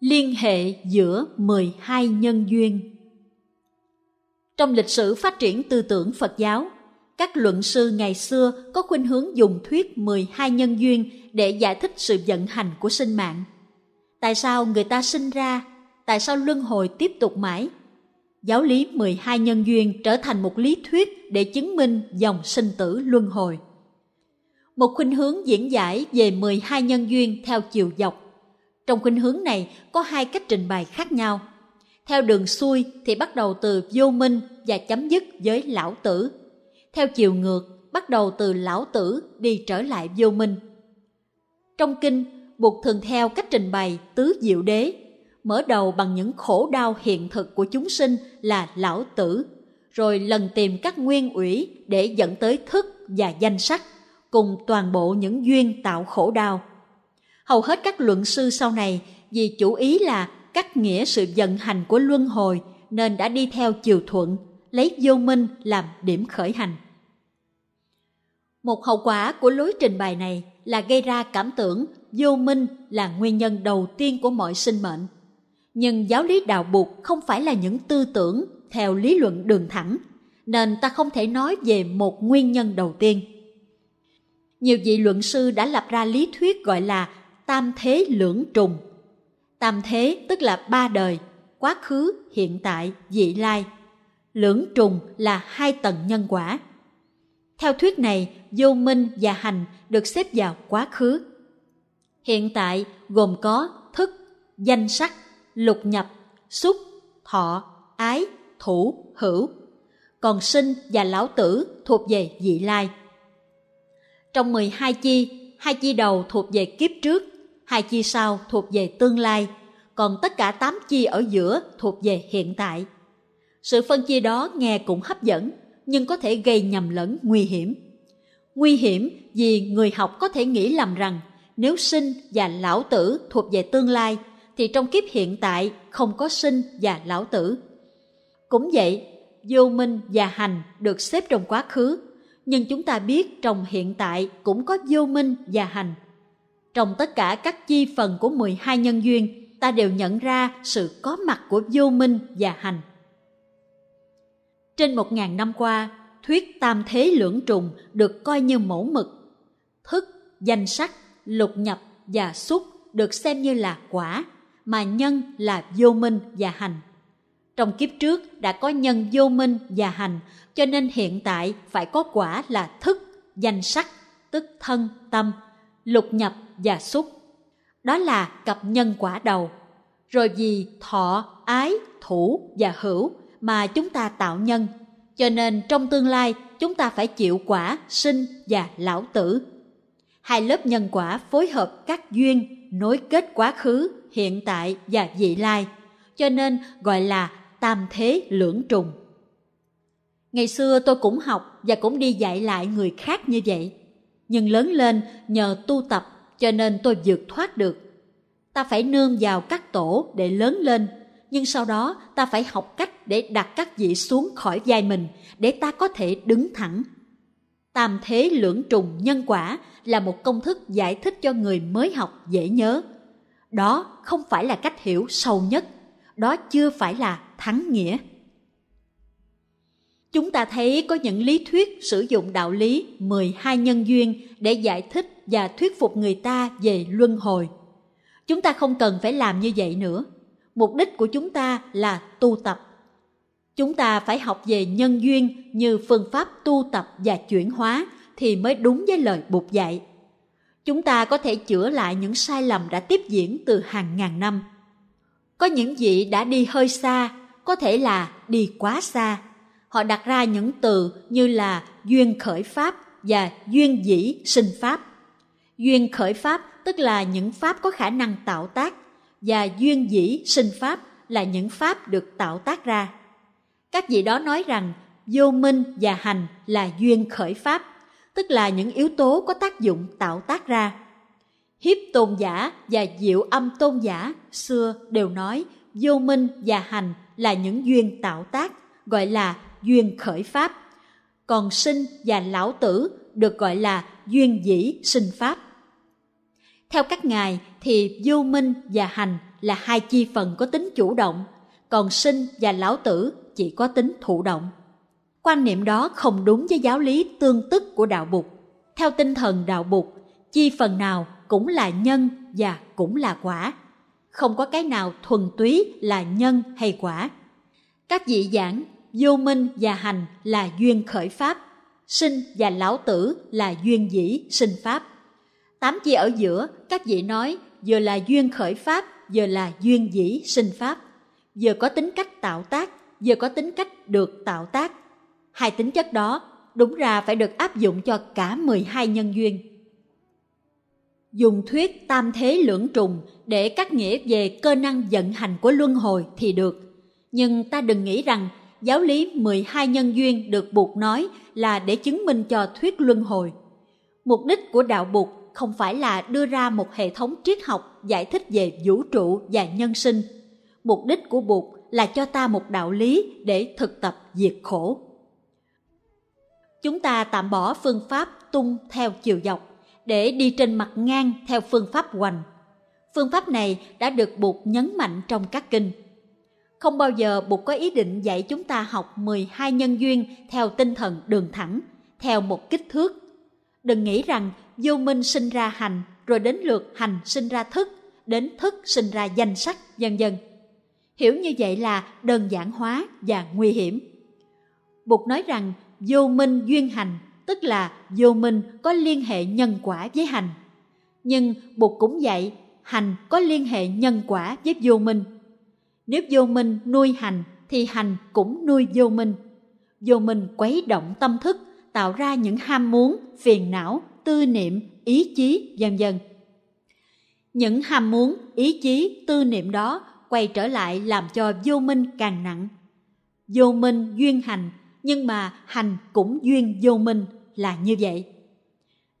Liên hệ giữa 12 nhân duyên Trong lịch sử phát triển tư tưởng Phật giáo, các luận sư ngày xưa có khuynh hướng dùng thuyết 12 nhân duyên để giải thích sự vận hành của sinh mạng. Tại sao người ta sinh ra? Tại sao luân hồi tiếp tục mãi? Giáo lý 12 nhân duyên trở thành một lý thuyết để chứng minh dòng sinh tử luân hồi. Một khuynh hướng diễn giải về 12 nhân duyên theo chiều dọc. Trong khuynh hướng này có hai cách trình bày khác nhau. Theo đường xuôi thì bắt đầu từ vô minh và chấm dứt với lão tử. Theo chiều ngược, bắt đầu từ lão tử đi trở lại vô minh. Trong kinh, Bụt thường theo cách trình bày tứ diệu đế, mở đầu bằng những khổ đau hiện thực của chúng sinh là lão tử, rồi lần tìm các nguyên ủy để dẫn tới thức và danh sắc, cùng toàn bộ những duyên tạo khổ đau. Hầu hết các luận sư sau này vì chủ ý là cắt nghĩa sự vận hành của luân hồi nên đã đi theo chiều thuận, lấy vô minh làm điểm khởi hành. Một hậu quả của lối trình bày này là gây ra cảm tưởng vô minh là nguyên nhân đầu tiên của mọi sinh mệnh. Nhưng giáo lý đạo buộc không phải là những tư tưởng theo lý luận đường thẳng, nên ta không thể nói về một nguyên nhân đầu tiên. Nhiều vị luận sư đã lập ra lý thuyết gọi là tam thế lưỡng trùng. Tam thế tức là ba đời, quá khứ, hiện tại, vị lai. Lưỡng trùng là hai tầng nhân quả. Theo thuyết này, vô minh và hành được xếp vào quá khứ. Hiện tại gồm có thức, danh sắc, lục nhập, xúc, thọ, ái, thủ, hữu. Còn sinh và lão tử thuộc về vị lai. Trong 12 chi, hai chi đầu thuộc về kiếp trước, hai chi sau thuộc về tương lai, còn tất cả tám chi ở giữa thuộc về hiện tại. Sự phân chia đó nghe cũng hấp dẫn, nhưng có thể gây nhầm lẫn nguy hiểm. Nguy hiểm vì người học có thể nghĩ lầm rằng nếu sinh và lão tử thuộc về tương lai thì trong kiếp hiện tại không có sinh và lão tử. Cũng vậy, vô minh và hành được xếp trong quá khứ, nhưng chúng ta biết trong hiện tại cũng có vô minh và hành. Trong tất cả các chi phần của 12 nhân duyên, ta đều nhận ra sự có mặt của vô minh và hành. Trên một ngàn năm qua, thuyết tam thế lưỡng trùng được coi như mẫu mực. Thức, danh sắc, lục nhập và xúc được xem như là quả, mà nhân là vô minh và hành. Trong kiếp trước đã có nhân vô minh và hành, cho nên hiện tại phải có quả là thức, danh sắc, tức thân, tâm, lục nhập và xúc. Đó là cặp nhân quả đầu. Rồi vì thọ, ái, thủ và hữu mà chúng ta tạo nhân, cho nên trong tương lai chúng ta phải chịu quả sinh và lão tử. Hai lớp nhân quả phối hợp các duyên nối kết quá khứ, hiện tại và vị lai, cho nên gọi là tam thế lưỡng trùng. Ngày xưa tôi cũng học và cũng đi dạy lại người khác như vậy. Nhưng lớn lên nhờ tu tập cho nên tôi vượt thoát được. Ta phải nương vào các tổ để lớn lên, nhưng sau đó ta phải học cách để đặt các vị xuống khỏi vai mình để ta có thể đứng thẳng. Tam thế lưỡng trùng nhân quả là một công thức giải thích cho người mới học dễ nhớ. Đó không phải là cách hiểu sâu nhất, đó chưa phải là thắng nghĩa. Chúng ta thấy có những lý thuyết sử dụng đạo lý 12 nhân duyên để giải thích và thuyết phục người ta về luân hồi. Chúng ta không cần phải làm như vậy nữa. Mục đích của chúng ta là tu tập. Chúng ta phải học về nhân duyên như phương pháp tu tập và chuyển hóa thì mới đúng với lời Bụt dạy. Chúng ta có thể chữa lại những sai lầm đã tiếp diễn từ hàng ngàn năm. Có những vị đã đi hơi xa, có thể là đi quá xa. Họ đặt ra những từ như là duyên khởi pháp và duyên dĩ sinh pháp. Duyên khởi pháp tức là những pháp có khả năng tạo tác và duyên dĩ sinh pháp là những pháp được tạo tác ra. Các vị đó nói rằng vô minh và hành là duyên khởi pháp, tức là những yếu tố có tác dụng tạo tác ra. Hiếp tôn giả và diệu âm tôn giả xưa đều nói vô minh và hành là những duyên tạo tác, gọi là duyên khởi pháp. Còn sinh và lão tử được gọi là duyên dĩ sinh pháp. Theo các ngài thì vô minh và hành là hai chi phần có tính chủ động, còn sinh và lão tử chỉ có tính thụ động. Quan niệm đó không đúng với giáo lý tương tức của đạo Bụt. Theo tinh thần đạo Bụt, chi phần nào cũng là nhân và cũng là quả. Không có cái nào thuần túy là nhân hay quả. Các vị giảng vô minh và hành là duyên khởi pháp, sinh và lão tử là duyên dĩ sinh pháp. Tám chi ở giữa, các vị nói vừa là duyên khởi pháp, vừa là duyên dĩ sinh pháp, vừa có tính cách tạo tác, vừa có tính cách được tạo tác. Hai tính chất đó đúng ra phải được áp dụng cho cả 12 nhân duyên. Dùng thuyết tam thế lưỡng trùng để cắt nghĩa về cơ năng vận hành của luân hồi thì được. Nhưng ta đừng nghĩ rằng giáo lý 12 nhân duyên được buộc nói là để chứng minh cho thuyết luân hồi. Mục đích của đạo buộc không phải là đưa ra một hệ thống triết học giải thích về vũ trụ và nhân sinh. Mục đích của buộc là cho ta một đạo lý để thực tập diệt khổ. Chúng ta tạm bỏ phương pháp tung theo chiều dọc, để đi trên mặt ngang theo phương pháp hoành. Phương pháp này đã được Bụt nhấn mạnh trong các kinh. Không bao giờ Bụt có ý định dạy chúng ta học 12 nhân duyên theo tinh thần đường thẳng, theo một kích thước. Đừng nghĩ rằng vô minh sinh ra hành, rồi đến lượt hành sinh ra thức, đến thức sinh ra danh sắc, dần dần Hiểu như vậy là đơn giản hóa và nguy hiểm. Bụt nói rằng vô minh duyên hành tức là vô minh có liên hệ nhân quả với hành. Nhưng Bụt cũng dạy hành có liên hệ nhân quả với vô minh. Nếu vô minh nuôi hành thì hành cũng nuôi vô minh. Vô minh quấy động tâm thức, tạo ra những ham muốn, phiền não, tư niệm, ý chí, vân vân. Những ham muốn, ý chí, tư niệm đó quay trở lại làm cho vô minh càng nặng. Vô minh duyên hành, nhưng mà hành cũng duyên vô minh là như vậy.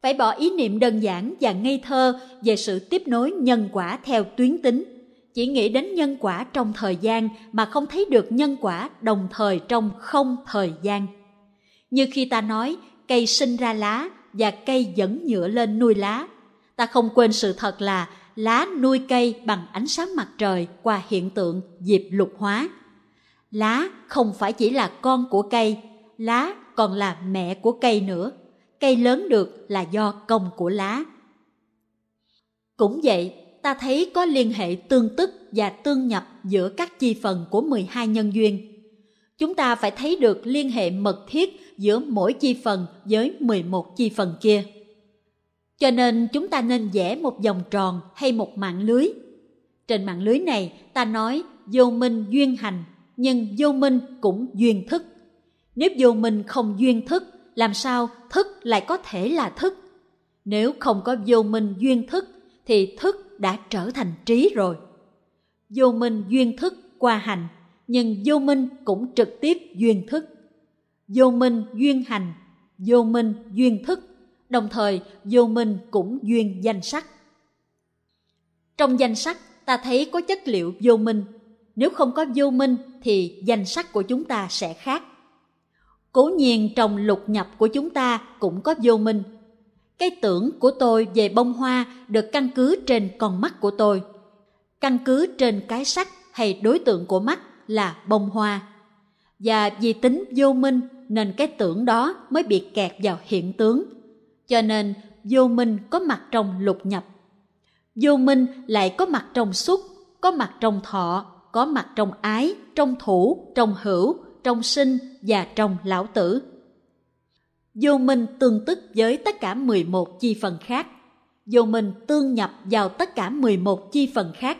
Phải bỏ ý niệm đơn giản và ngây thơ về sự tiếp nối nhân quả theo tuyến tính. Chỉ nghĩ đến nhân quả trong thời gian mà không thấy được nhân quả đồng thời trong không thời gian. Như khi ta nói cây sinh ra lá và cây dẫn nhựa lên nuôi lá. Ta không quên sự thật là lá nuôi cây bằng ánh sáng mặt trời qua hiện tượng diệp lục hóa. Lá không phải chỉ là con của cây, lá còn là mẹ của cây nữa. Cây lớn được là do công của lá. Cũng vậy, ta thấy có liên hệ tương tức và tương nhập giữa các chi phần của 12 nhân duyên. Chúng ta phải thấy được liên hệ mật thiết giữa mỗi chi phần với 11 chi phần kia. Cho nên chúng ta nên vẽ một vòng tròn hay một mạng lưới. Trên mạng lưới này ta nói vô minh duyên hành, nhưng vô minh cũng duyên thức. Nếu vô minh không duyên thức, làm sao thức lại có thể là thức? Nếu không có vô minh duyên thức, thì thức đã trở thành trí rồi. Vô minh duyên thức qua hành, nhưng vô minh cũng trực tiếp duyên thức. Vô minh duyên hành, vô minh duyên thức, đồng thời vô minh cũng duyên danh sắc. Trong danh sắc, ta thấy có chất liệu vô minh. Nếu không có vô minh thì danh sắc của chúng ta sẽ khác. Cố nhiên trong lục nhập của chúng ta cũng có vô minh. Cái tưởng của tôi về bông hoa được căn cứ trên con mắt của tôi. Căn cứ trên cái sắc hay đối tượng của mắt là bông hoa. Và vì tính vô minh nên cái tưởng đó mới bị kẹt vào hiện tướng. Cho nên vô minh có mặt trong lục nhập. Vô minh lại có mặt trong xúc, có mặt trong thọ, có mặt trong ái, trong thủ, trong hữu, trong sinh và trong lão tử. Vô minh tương tức với tất cả 11 chi phần khác. Vô minh tương nhập vào tất cả 11 chi phần khác.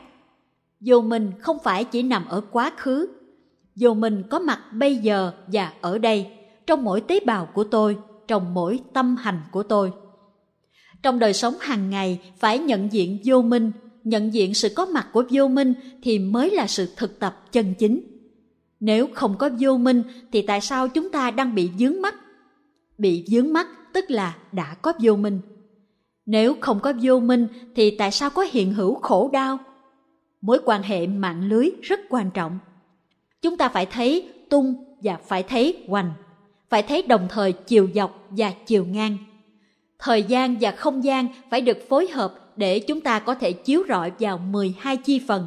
Vô minh không phải chỉ nằm ở quá khứ. Vô minh có mặt bây giờ và ở đây, trong mỗi tế bào của tôi, trong mỗi tâm hành của tôi. Trong đời sống hàng ngày phải nhận diện vô minh, nhận diện sự có mặt của vô minh thì mới là sự thực tập chân chính nếu không có vô minh thì tại sao chúng ta đang bị dướng mắt? Bị dướng mắt tức là đã có vô minh. Nếu không có vô minh thì tại sao có hiện hữu khổ đau? Mối quan hệ mạng lưới rất quan trọng. Chúng ta phải thấy tung và phải thấy hoành, phải thấy đồng thời chiều dọc và chiều ngang. Thời gian và không gian phải được phối hợp để chúng ta có thể chiếu rọi vào 12 chi phần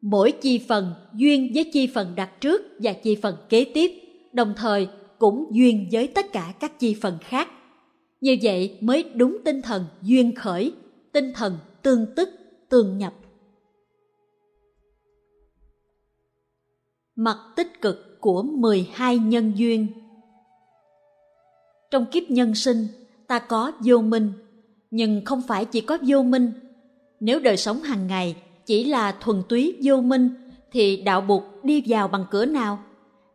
Mỗi chi phần duyên với chi phần đặt trước và chi phần kế tiếp, đồng thời cũng duyên với tất cả các chi phần khác. Như vậy mới đúng tinh thần duyên khởi, tinh thần tương tức, tương nhập. Mặt tích cực của 12 nhân duyên Trong kiếp nhân sinh, ta có vô minh, nhưng không phải chỉ có vô minh. Nếu đời sống hàng ngày chỉ là thuần túy vô minh, thì đạo bụt đi vào bằng cửa nào?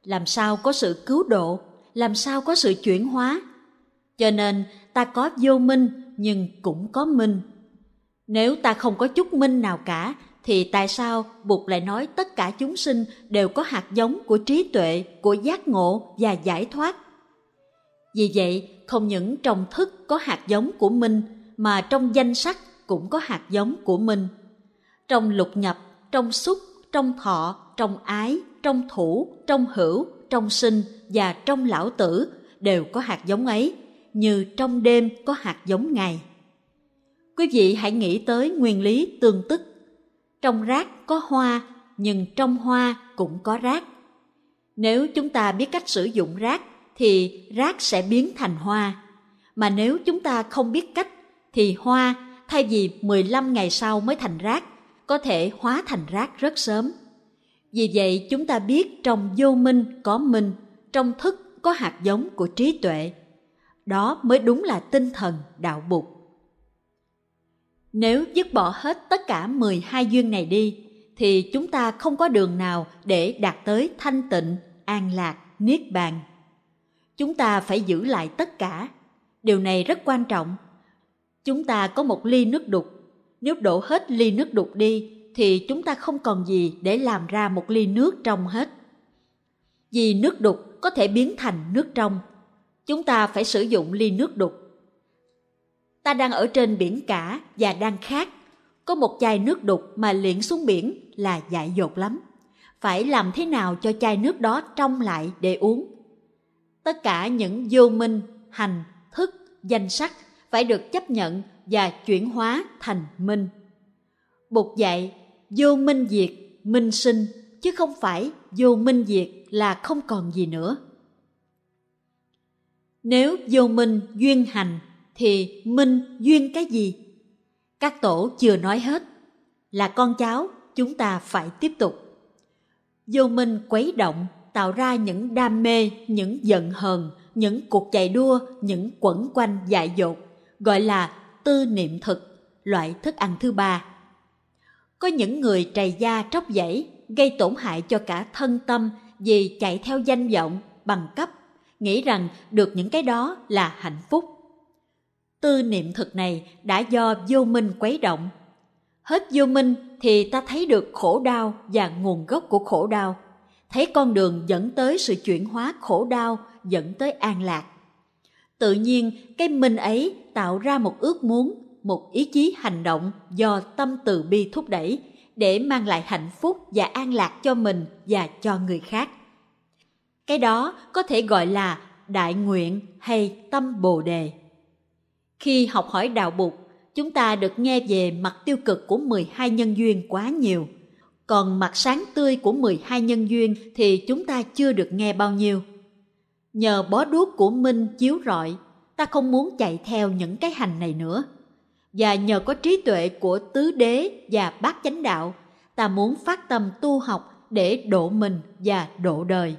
Làm sao có sự cứu độ? Làm sao có sự chuyển hóa? Cho nên ta có vô minh nhưng cũng có minh. Nếu ta không có chút minh nào cả thì tại sao Bụt lại nói tất cả chúng sinh đều có hạt giống của trí tuệ, của giác ngộ và giải thoát? Vì vậy, không những trong thức có hạt giống của minh, mà trong danh sắc cũng có hạt giống của minh. Trong lục nhập, trong xúc, trong thọ, trong ái, trong thủ, trong hữu, trong sinh và trong lão tử đều có hạt giống ấy, như trong đêm có hạt giống ngày. Quý vị hãy nghĩ tới nguyên lý tương tức. Trong rác có hoa nhưng trong hoa cũng có rác. Nếu chúng ta biết cách sử dụng rác thì rác sẽ biến thành hoa. Mà nếu chúng ta không biết cách thì hoa thay vì 15 ngày sau mới thành rác có thể hóa thành rác rất sớm vì vậy chúng ta biết trong vô minh có minh trong thức có hạt giống của trí tuệ đó mới đúng là tinh thần đạo bục nếu dứt bỏ hết tất cả 12 duyên này đi, thì chúng ta không có đường nào để đạt tới thanh tịnh, an lạc, niết bàn. Chúng ta phải giữ lại tất cả. Điều này rất quan trọng. Chúng ta có một ly nước đục. Nếu đổ hết ly nước đục đi, thì chúng ta không còn gì để làm ra một ly nước trong hết. Vì nước đục có thể biến thành nước trong. Chúng ta phải sử dụng ly nước đục ta đang ở trên biển cả và đang khát. Có một chai nước đục mà liễn xuống biển là dại dột lắm. Phải làm thế nào cho chai nước đó trong lại để uống? Tất cả những vô minh, hành, thức, danh sắc phải được chấp nhận và chuyển hóa thành minh. Bụt dạy, vô minh diệt, minh sinh, chứ không phải vô minh diệt là không còn gì nữa. Nếu vô minh duyên hành thì minh duyên cái gì? Các tổ chưa nói hết. Là con cháu, chúng ta phải tiếp tục. Vô minh quấy động, tạo ra những đam mê, những giận hờn, những cuộc chạy đua, những quẩn quanh dại dột, gọi là tư niệm thực, loại thức ăn thứ ba. Có những người trầy da tróc dãy, gây tổn hại cho cả thân tâm vì chạy theo danh vọng, bằng cấp, nghĩ rằng được những cái đó là hạnh phúc tư niệm thực này đã do vô minh quấy động. Hết vô minh thì ta thấy được khổ đau và nguồn gốc của khổ đau, thấy con đường dẫn tới sự chuyển hóa khổ đau, dẫn tới an lạc. Tự nhiên cái minh ấy tạo ra một ước muốn, một ý chí hành động do tâm từ bi thúc đẩy để mang lại hạnh phúc và an lạc cho mình và cho người khác. Cái đó có thể gọi là đại nguyện hay tâm bồ đề. Khi học hỏi đạo Bụt, chúng ta được nghe về mặt tiêu cực của 12 nhân duyên quá nhiều. Còn mặt sáng tươi của 12 nhân duyên thì chúng ta chưa được nghe bao nhiêu. Nhờ bó đuốc của Minh chiếu rọi, ta không muốn chạy theo những cái hành này nữa. Và nhờ có trí tuệ của tứ đế và bát chánh đạo, ta muốn phát tâm tu học để độ mình và độ đời.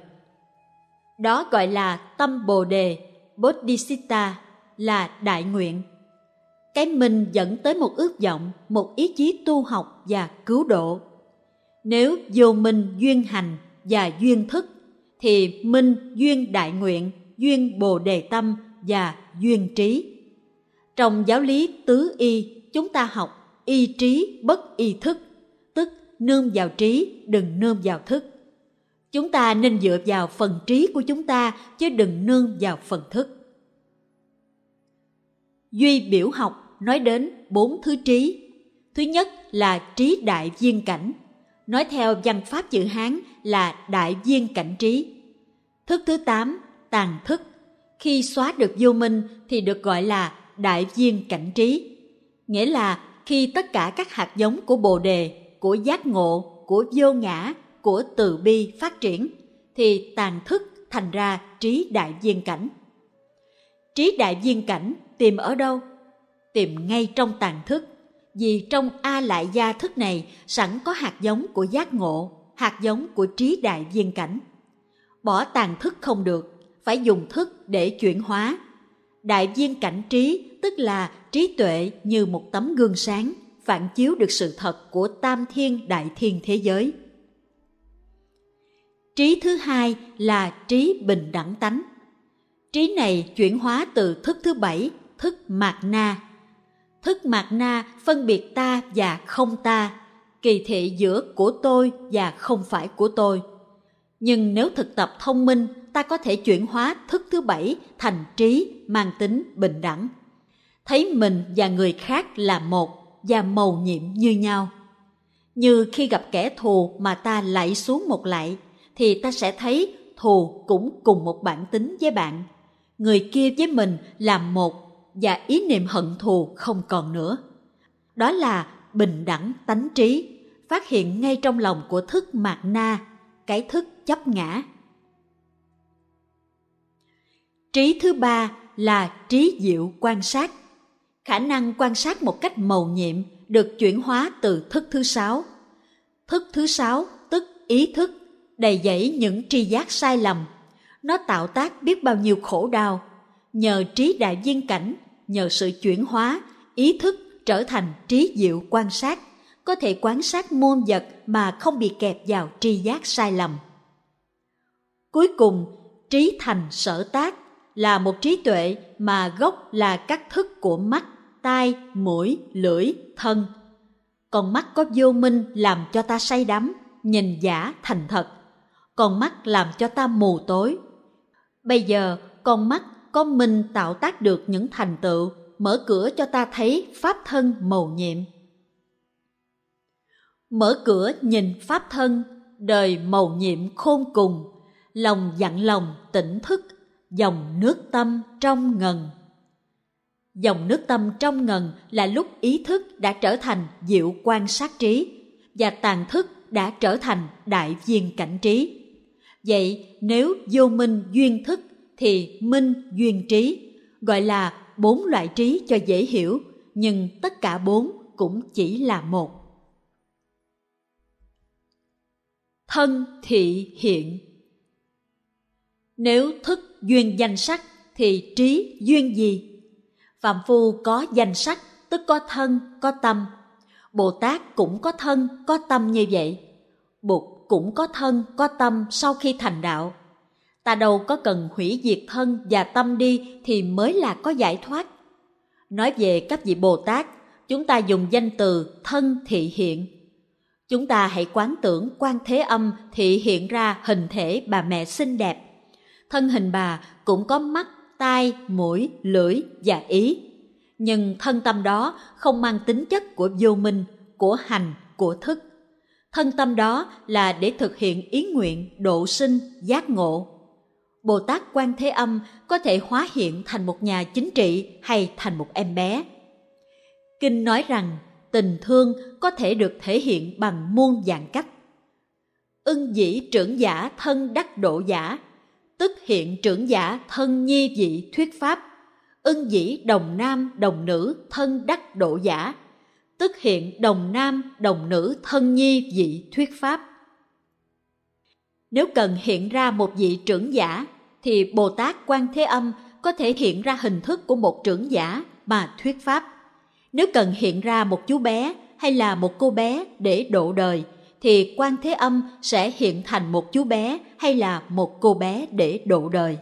Đó gọi là tâm Bồ đề, Bodhisitta là đại nguyện. Cái mình dẫn tới một ước vọng, một ý chí tu học và cứu độ. Nếu vô minh duyên hành và duyên thức, thì minh duyên đại nguyện, duyên bồ đề tâm và duyên trí. Trong giáo lý tứ y, chúng ta học y trí bất y thức, tức nương vào trí, đừng nương vào thức. Chúng ta nên dựa vào phần trí của chúng ta chứ đừng nương vào phần thức. Duy biểu học nói đến bốn thứ trí. Thứ nhất là trí đại viên cảnh, nói theo văn pháp chữ Hán là đại viên cảnh trí. Thức thứ tám, tàn thức. Khi xóa được vô minh thì được gọi là đại viên cảnh trí. Nghĩa là khi tất cả các hạt giống của bồ đề, của giác ngộ, của vô ngã, của từ bi phát triển, thì tàn thức thành ra trí đại viên cảnh. Trí đại viên cảnh tìm ở đâu? Tìm ngay trong tàn thức, vì trong A lại gia thức này sẵn có hạt giống của giác ngộ, hạt giống của trí đại viên cảnh. Bỏ tàn thức không được, phải dùng thức để chuyển hóa. Đại viên cảnh trí tức là trí tuệ như một tấm gương sáng, phản chiếu được sự thật của tam thiên đại thiên thế giới. Trí thứ hai là trí bình đẳng tánh. Trí này chuyển hóa từ thức thứ bảy, thức mạt na. Thức mạt na phân biệt ta và không ta, kỳ thị giữa của tôi và không phải của tôi. Nhưng nếu thực tập thông minh, ta có thể chuyển hóa thức thứ bảy thành trí mang tính bình đẳng. Thấy mình và người khác là một và màu nhiệm như nhau. Như khi gặp kẻ thù mà ta lạy xuống một lạy, thì ta sẽ thấy thù cũng cùng một bản tính với bạn. Người kia với mình là một và ý niệm hận thù không còn nữa. Đó là bình đẳng tánh trí, phát hiện ngay trong lòng của thức mạt na, cái thức chấp ngã. Trí thứ ba là trí diệu quan sát. Khả năng quan sát một cách mầu nhiệm được chuyển hóa từ thức thứ sáu. Thức thứ sáu tức ý thức đầy dẫy những tri giác sai lầm. Nó tạo tác biết bao nhiêu khổ đau. Nhờ trí đại viên cảnh, nhờ sự chuyển hóa, ý thức trở thành trí diệu quan sát, có thể quan sát môn vật mà không bị kẹp vào tri giác sai lầm. Cuối cùng, trí thành sở tác là một trí tuệ mà gốc là các thức của mắt, tai, mũi, lưỡi, thân. Còn mắt có vô minh làm cho ta say đắm, nhìn giả thành thật con mắt làm cho ta mù tối. Bây giờ, con mắt có minh tạo tác được những thành tựu, mở cửa cho ta thấy pháp thân màu nhiệm. Mở cửa nhìn pháp thân, đời màu nhiệm khôn cùng, lòng dặn lòng tỉnh thức, dòng nước tâm trong ngần. Dòng nước tâm trong ngần là lúc ý thức đã trở thành diệu quan sát trí và tàn thức đã trở thành đại viên cảnh trí. Vậy nếu vô minh duyên thức thì minh duyên trí, gọi là bốn loại trí cho dễ hiểu, nhưng tất cả bốn cũng chỉ là một. Thân thị hiện Nếu thức duyên danh sắc thì trí duyên gì? Phạm phu có danh sắc tức có thân, có tâm. Bồ Tát cũng có thân, có tâm như vậy. Bụt cũng có thân có tâm sau khi thành đạo ta đâu có cần hủy diệt thân và tâm đi thì mới là có giải thoát nói về các vị bồ tát chúng ta dùng danh từ thân thị hiện chúng ta hãy quán tưởng quan thế âm thị hiện ra hình thể bà mẹ xinh đẹp. Thân hình bà cũng có mắt, tai, mũi, lưỡi và ý. Nhưng thân tâm đó không mang tính chất của vô minh, của hành, của thức. Thân tâm đó là để thực hiện ý nguyện độ sinh, giác ngộ. Bồ tát quan thế âm có thể hóa hiện thành một nhà chính trị hay thành một em bé. Kinh nói rằng tình thương có thể được thể hiện bằng muôn dạng cách. Ưng dĩ trưởng giả thân đắc độ giả, tức hiện trưởng giả thân nhi dị thuyết pháp. Ưng dĩ đồng nam đồng nữ thân đắc độ giả, tức hiện đồng nam đồng nữ thân nhi dị thuyết pháp. Nếu cần hiện ra một vị trưởng giả, thì bồ tát quan thế âm có thể hiện ra hình thức của một trưởng giả mà thuyết pháp nếu cần hiện ra một chú bé hay là một cô bé để độ đời thì quan thế âm sẽ hiện thành một chú bé hay là một cô bé để độ đời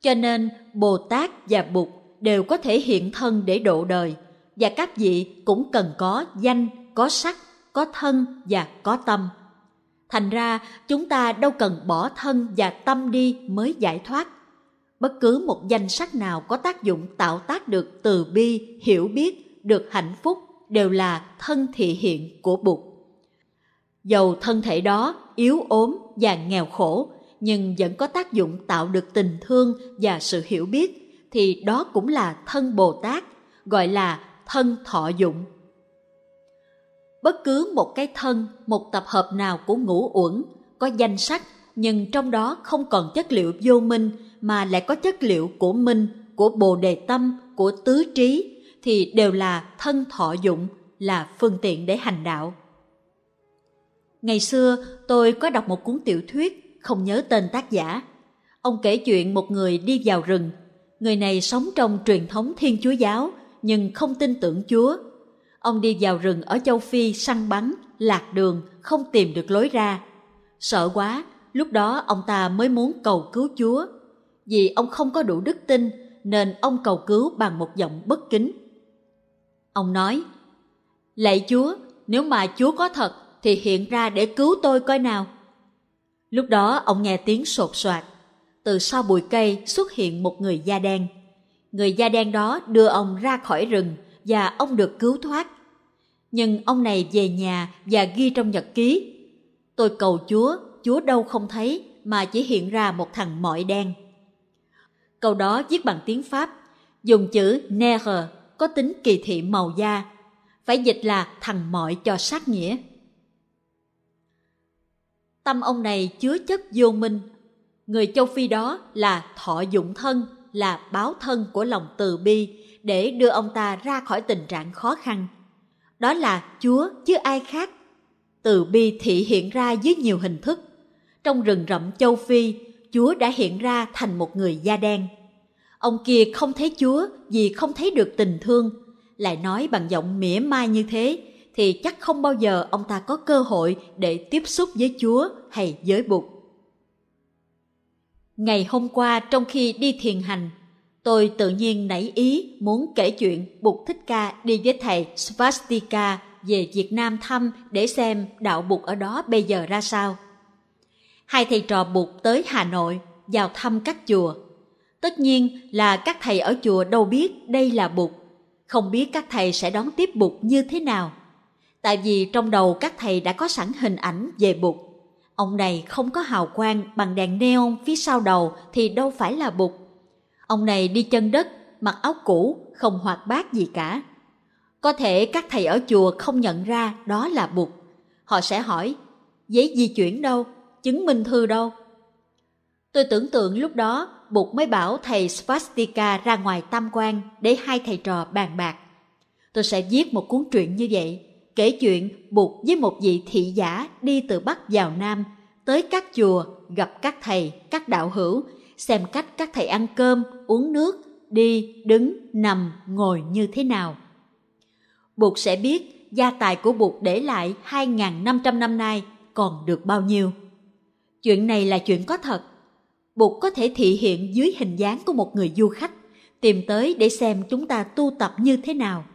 cho nên bồ tát và bụt đều có thể hiện thân để độ đời và các vị cũng cần có danh, có sắc, có thân và có tâm. Thành ra chúng ta đâu cần bỏ thân và tâm đi mới giải thoát. Bất cứ một danh sách nào có tác dụng tạo tác được từ bi, hiểu biết, được hạnh phúc đều là thân thị hiện của Bụt. Dầu thân thể đó yếu ốm và nghèo khổ, nhưng vẫn có tác dụng tạo được tình thương và sự hiểu biết, thì đó cũng là thân Bồ Tát, gọi là thân thọ dụng. Bất cứ một cái thân, một tập hợp nào của ngũ uẩn có danh sách nhưng trong đó không còn chất liệu vô minh mà lại có chất liệu của minh, của bồ đề tâm, của tứ trí thì đều là thân thọ dụng, là phương tiện để hành đạo. Ngày xưa tôi có đọc một cuốn tiểu thuyết, không nhớ tên tác giả. Ông kể chuyện một người đi vào rừng. Người này sống trong truyền thống Thiên Chúa giáo nhưng không tin tưởng Chúa. Ông đi vào rừng ở châu Phi săn bắn, lạc đường, không tìm được lối ra. Sợ quá, lúc đó ông ta mới muốn cầu cứu Chúa. Vì ông không có đủ đức tin nên ông cầu cứu bằng một giọng bất kính. Ông nói, Lạy Chúa, nếu mà Chúa có thật thì hiện ra để cứu tôi coi nào. Lúc đó ông nghe tiếng sột soạt. Từ sau bụi cây xuất hiện một người da đen. Người da đen đó đưa ông ra khỏi rừng và ông được cứu thoát. Nhưng ông này về nhà và ghi trong nhật ký. Tôi cầu Chúa, Chúa đâu không thấy mà chỉ hiện ra một thằng mọi đen. Câu đó viết bằng tiếng Pháp, dùng chữ nègre có tính kỳ thị màu da, phải dịch là thằng mọi cho sát nghĩa. Tâm ông này chứa chất vô minh. Người châu Phi đó là thọ dụng thân, là báo thân của lòng từ bi để đưa ông ta ra khỏi tình trạng khó khăn. Đó là Chúa chứ ai khác. Từ bi thị hiện ra dưới nhiều hình thức. Trong rừng rậm châu Phi, Chúa đã hiện ra thành một người da đen. Ông kia không thấy Chúa vì không thấy được tình thương, lại nói bằng giọng mỉa mai như thế thì chắc không bao giờ ông ta có cơ hội để tiếp xúc với Chúa hay giới Bụt. Ngày hôm qua trong khi đi thiền hành, tôi tự nhiên nảy ý muốn kể chuyện Bụt Thích Ca đi với thầy Svastika về Việt Nam thăm để xem đạo Bụt ở đó bây giờ ra sao. Hai thầy trò Bụt tới Hà Nội vào thăm các chùa. Tất nhiên là các thầy ở chùa đâu biết đây là Bụt, không biết các thầy sẽ đón tiếp Bụt như thế nào tại vì trong đầu các thầy đã có sẵn hình ảnh về Bụt. Ông này không có hào quang bằng đèn neon phía sau đầu thì đâu phải là Bụt. Ông này đi chân đất, mặc áo cũ, không hoạt bát gì cả. Có thể các thầy ở chùa không nhận ra đó là Bụt. Họ sẽ hỏi, giấy di chuyển đâu, chứng minh thư đâu? Tôi tưởng tượng lúc đó Bụt mới bảo thầy Svastika ra ngoài tam quan để hai thầy trò bàn bạc. Tôi sẽ viết một cuốn truyện như vậy kể chuyện Bụt với một vị thị giả đi từ Bắc vào Nam, tới các chùa, gặp các thầy, các đạo hữu, xem cách các thầy ăn cơm, uống nước, đi, đứng, nằm, ngồi như thế nào. Bụt sẽ biết gia tài của Bụt để lại 2.500 năm nay còn được bao nhiêu. Chuyện này là chuyện có thật. Bụt có thể thị hiện dưới hình dáng của một người du khách, tìm tới để xem chúng ta tu tập như thế nào –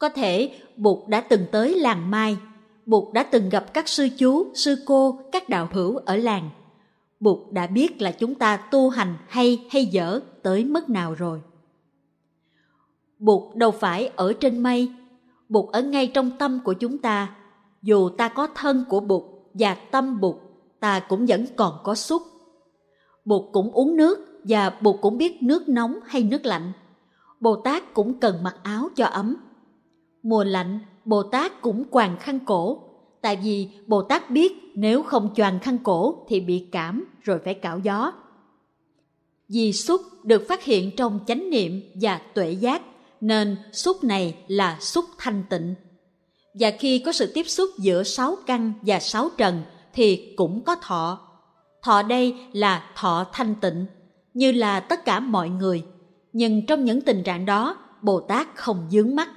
có thể Bụt đã từng tới làng Mai, Bụt đã từng gặp các sư chú, sư cô, các đạo hữu ở làng. Bụt đã biết là chúng ta tu hành hay hay dở tới mức nào rồi. Bụt đâu phải ở trên mây, Bụt ở ngay trong tâm của chúng ta. Dù ta có thân của Bụt và tâm Bụt, ta cũng vẫn còn có xúc. Bụt cũng uống nước và Bụt cũng biết nước nóng hay nước lạnh. Bồ Tát cũng cần mặc áo cho ấm Mùa lạnh, Bồ Tát cũng quàng khăn cổ, tại vì Bồ Tát biết nếu không choàng khăn cổ thì bị cảm rồi phải cạo gió. Vì xúc được phát hiện trong chánh niệm và tuệ giác, nên xúc này là xúc thanh tịnh. Và khi có sự tiếp xúc giữa sáu căn và sáu trần thì cũng có thọ. Thọ đây là thọ thanh tịnh, như là tất cả mọi người. Nhưng trong những tình trạng đó, Bồ Tát không dướng mắt.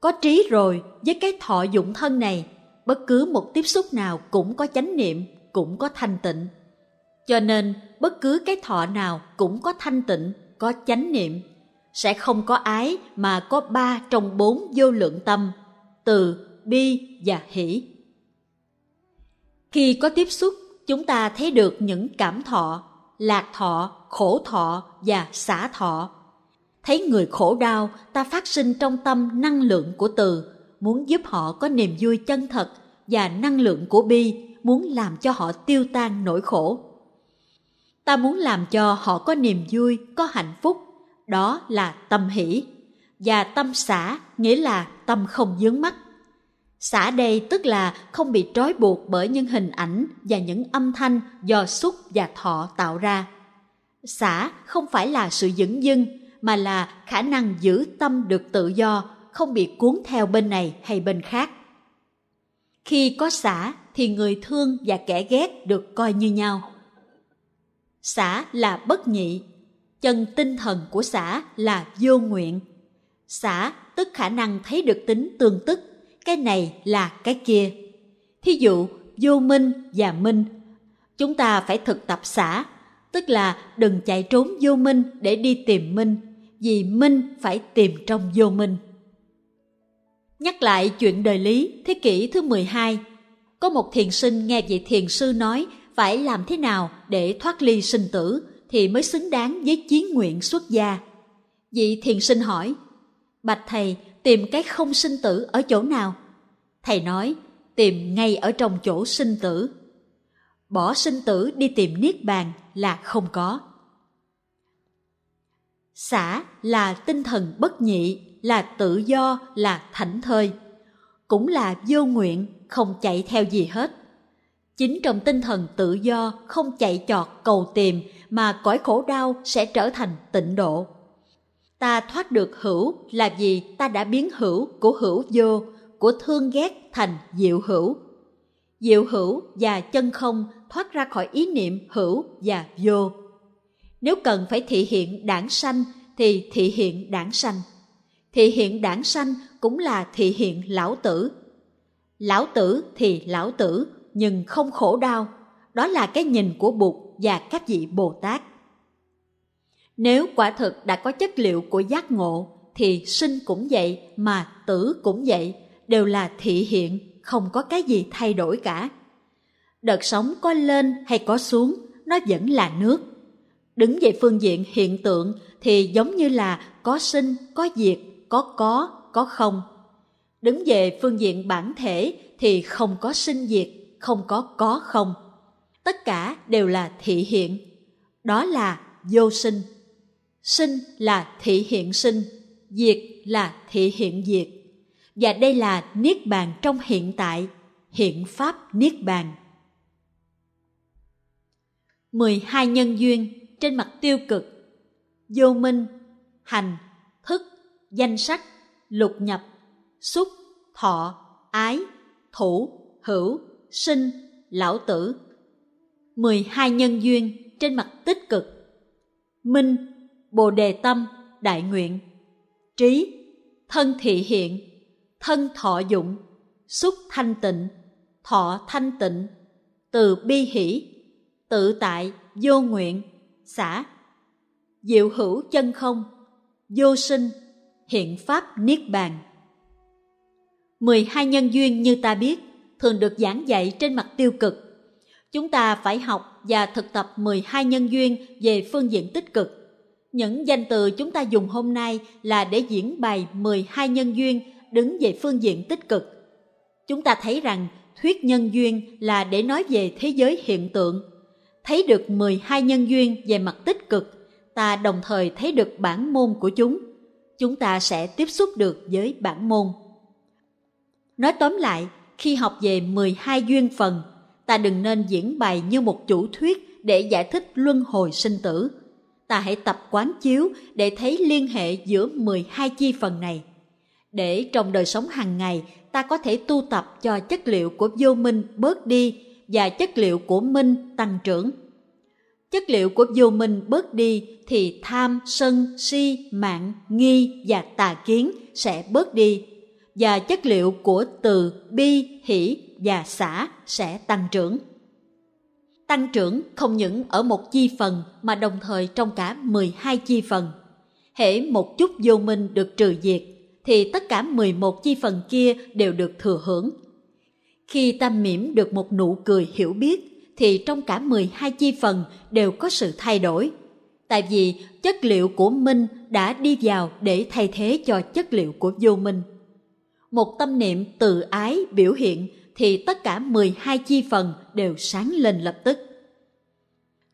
Có trí rồi với cái thọ dụng thân này, bất cứ một tiếp xúc nào cũng có chánh niệm, cũng có thanh tịnh. Cho nên bất cứ cái thọ nào cũng có thanh tịnh, có chánh niệm. Sẽ không có ái mà có ba trong bốn vô lượng tâm, từ, bi và hỷ. Khi có tiếp xúc, chúng ta thấy được những cảm thọ, lạc thọ, khổ thọ và xả thọ. Thấy người khổ đau ta phát sinh trong tâm năng lượng của từ muốn giúp họ có niềm vui chân thật và năng lượng của bi muốn làm cho họ tiêu tan nỗi khổ. Ta muốn làm cho họ có niềm vui có hạnh phúc đó là tâm hỷ. Và tâm xả nghĩa là tâm không dướng mắt. Xả đây tức là không bị trói buộc bởi những hình ảnh và những âm thanh do xúc và thọ tạo ra. Xả không phải là sự dững dưng mà là khả năng giữ tâm được tự do, không bị cuốn theo bên này hay bên khác. Khi có xả thì người thương và kẻ ghét được coi như nhau. Xả là bất nhị, chân tinh thần của xả là vô nguyện. Xả tức khả năng thấy được tính tương tức, cái này là cái kia. Thí dụ, vô minh và minh. Chúng ta phải thực tập xả, tức là đừng chạy trốn vô minh để đi tìm minh, vì minh phải tìm trong vô minh. Nhắc lại chuyện đời lý thế kỷ thứ 12, có một thiền sinh nghe vị thiền sư nói phải làm thế nào để thoát ly sinh tử thì mới xứng đáng với chí nguyện xuất gia. Vị thiền sinh hỏi, Bạch Thầy, tìm cái không sinh tử ở chỗ nào? Thầy nói, tìm ngay ở trong chỗ sinh tử. Bỏ sinh tử đi tìm Niết Bàn là không có. Xả là tinh thần bất nhị, là tự do, là thảnh thơi. Cũng là vô nguyện, không chạy theo gì hết. Chính trong tinh thần tự do không chạy chọt cầu tìm mà cõi khổ đau sẽ trở thành tịnh độ. Ta thoát được hữu là vì ta đã biến hữu của hữu vô, của thương ghét thành diệu hữu. Diệu hữu và chân không thoát ra khỏi ý niệm hữu và vô. Nếu cần phải thị hiện đảng sanh thì thị hiện đảng sanh. Thị hiện đảng sanh cũng là thị hiện lão tử. Lão tử thì lão tử, nhưng không khổ đau. Đó là cái nhìn của Bụt và các vị Bồ Tát. Nếu quả thực đã có chất liệu của giác ngộ, thì sinh cũng vậy mà tử cũng vậy, đều là thị hiện, không có cái gì thay đổi cả. Đợt sống có lên hay có xuống, nó vẫn là nước. Đứng về phương diện hiện tượng thì giống như là có sinh, có diệt, có có, có không. Đứng về phương diện bản thể thì không có sinh diệt, không có có không. Tất cả đều là thị hiện. Đó là vô sinh. Sinh là thị hiện sinh, diệt là thị hiện diệt. Và đây là niết bàn trong hiện tại, hiện pháp niết bàn. 12 nhân duyên trên mặt tiêu cực vô minh hành thức danh sắc lục nhập xúc thọ ái thủ hữu sinh lão tử 12 nhân duyên trên mặt tích cực minh bồ đề tâm đại nguyện. Trí, thân thị hiện, thân thọ dụng, xúc thanh tịnh, thọ thanh tịnh, từ bi hỷ, tự tại, vô nguyện, xả. Diệu hữu chân không, vô sinh, hiện pháp niết bàn. 12 nhân duyên như ta biết, thường được giảng dạy trên mặt tiêu cực. Chúng ta phải học và thực tập 12 nhân duyên về phương diện tích cực những danh từ chúng ta dùng hôm nay là để diễn bày 12 nhân duyên đứng về phương diện tích cực chúng ta thấy rằng thuyết nhân duyên là để nói về thế giới hiện tượng thấy được 12 nhân duyên về mặt tích cực, ta đồng thời thấy được bản môn của chúng. Chúng ta sẽ tiếp xúc được với bản môn. Nói tóm lại, khi học về 12 duyên phần, ta đừng nên diễn bày như một chủ thuyết để giải thích luân hồi sinh tử. Ta hãy tập quán chiếu để thấy liên hệ giữa 12 chi phần này. Để trong đời sống hàng ngày, ta có thể tu tập cho chất liệu của vô minh bớt đi và chất liệu của minh tăng trưởng. Chất liệu của vô minh bớt đi thì tham, sân, si, mạng, nghi và tà kiến sẽ bớt đi và chất liệu của từ, bi, hỷ và xả sẽ tăng trưởng. Tăng trưởng không những ở một chi phần mà đồng thời trong cả 12 chi phần. Hễ một chút vô minh được trừ diệt, thì tất cả 11 chi phần kia đều được thừa hưởng khi ta mỉm được một nụ cười hiểu biết, thì trong cả 12 chi phần đều có sự thay đổi. Tại vì chất liệu của minh đã đi vào để thay thế cho chất liệu của vô minh. Một tâm niệm từ ái biểu hiện thì tất cả 12 chi phần đều sáng lên lập tức.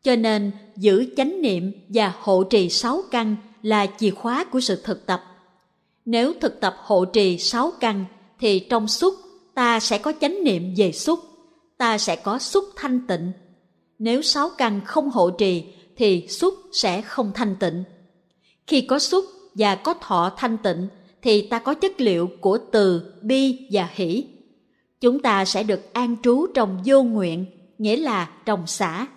Cho nên giữ chánh niệm và hộ trì sáu căn là chìa khóa của sự thực tập. Nếu thực tập hộ trì sáu căn thì trong xúc ta sẽ có chánh niệm về xúc, ta sẽ có xúc thanh tịnh. Nếu sáu căn không hộ trì thì xúc sẽ không thanh tịnh. Khi có xúc và có thọ thanh tịnh thì ta có chất liệu của từ, bi và hỷ. Chúng ta sẽ được an trú trong vô nguyện, nghĩa là trong xã.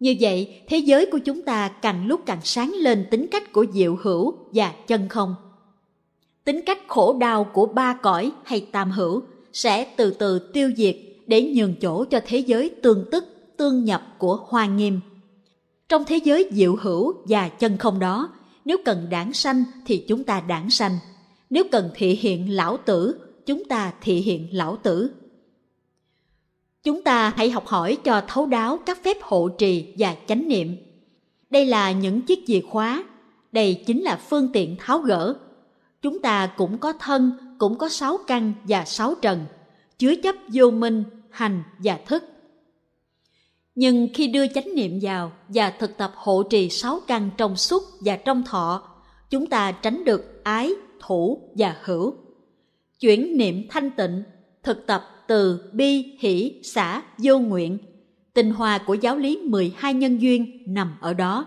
Như vậy, thế giới của chúng ta càng lúc càng sáng lên tính cách của diệu hữu và chân không. Tính cách khổ đau của ba cõi hay tam hữu sẽ từ từ tiêu diệt để nhường chỗ cho thế giới tương tức, tương nhập của hoa nghiêm. Trong thế giới diệu hữu và chân không đó, nếu cần đảng sanh thì chúng ta đảng sanh, nếu cần thị hiện lão tử, chúng ta thị hiện lão tử. Chúng ta hãy học hỏi cho thấu đáo các phép hộ trì và chánh niệm. Đây là những chiếc chìa khóa, đây chính là phương tiện tháo gỡ. Chúng ta cũng có thân, cũng có sáu căn và sáu trần, chứa chấp vô minh, hành và thức. Nhưng khi đưa chánh niệm vào và thực tập hộ trì sáu căn trong xúc và trong thọ, chúng ta tránh được ái, thủ và hữu. Chuyển niệm thanh tịnh, thực tập từ bi, hỷ, xã, vô nguyện. Tinh hoa của giáo lý 12 nhân duyên nằm ở đó.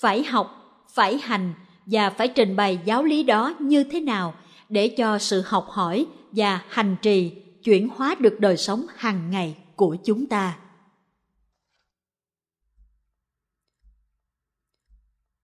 Phải học, phải hành và phải trình bày giáo lý đó như thế nào để cho sự học hỏi và hành trì chuyển hóa được đời sống hàng ngày của chúng ta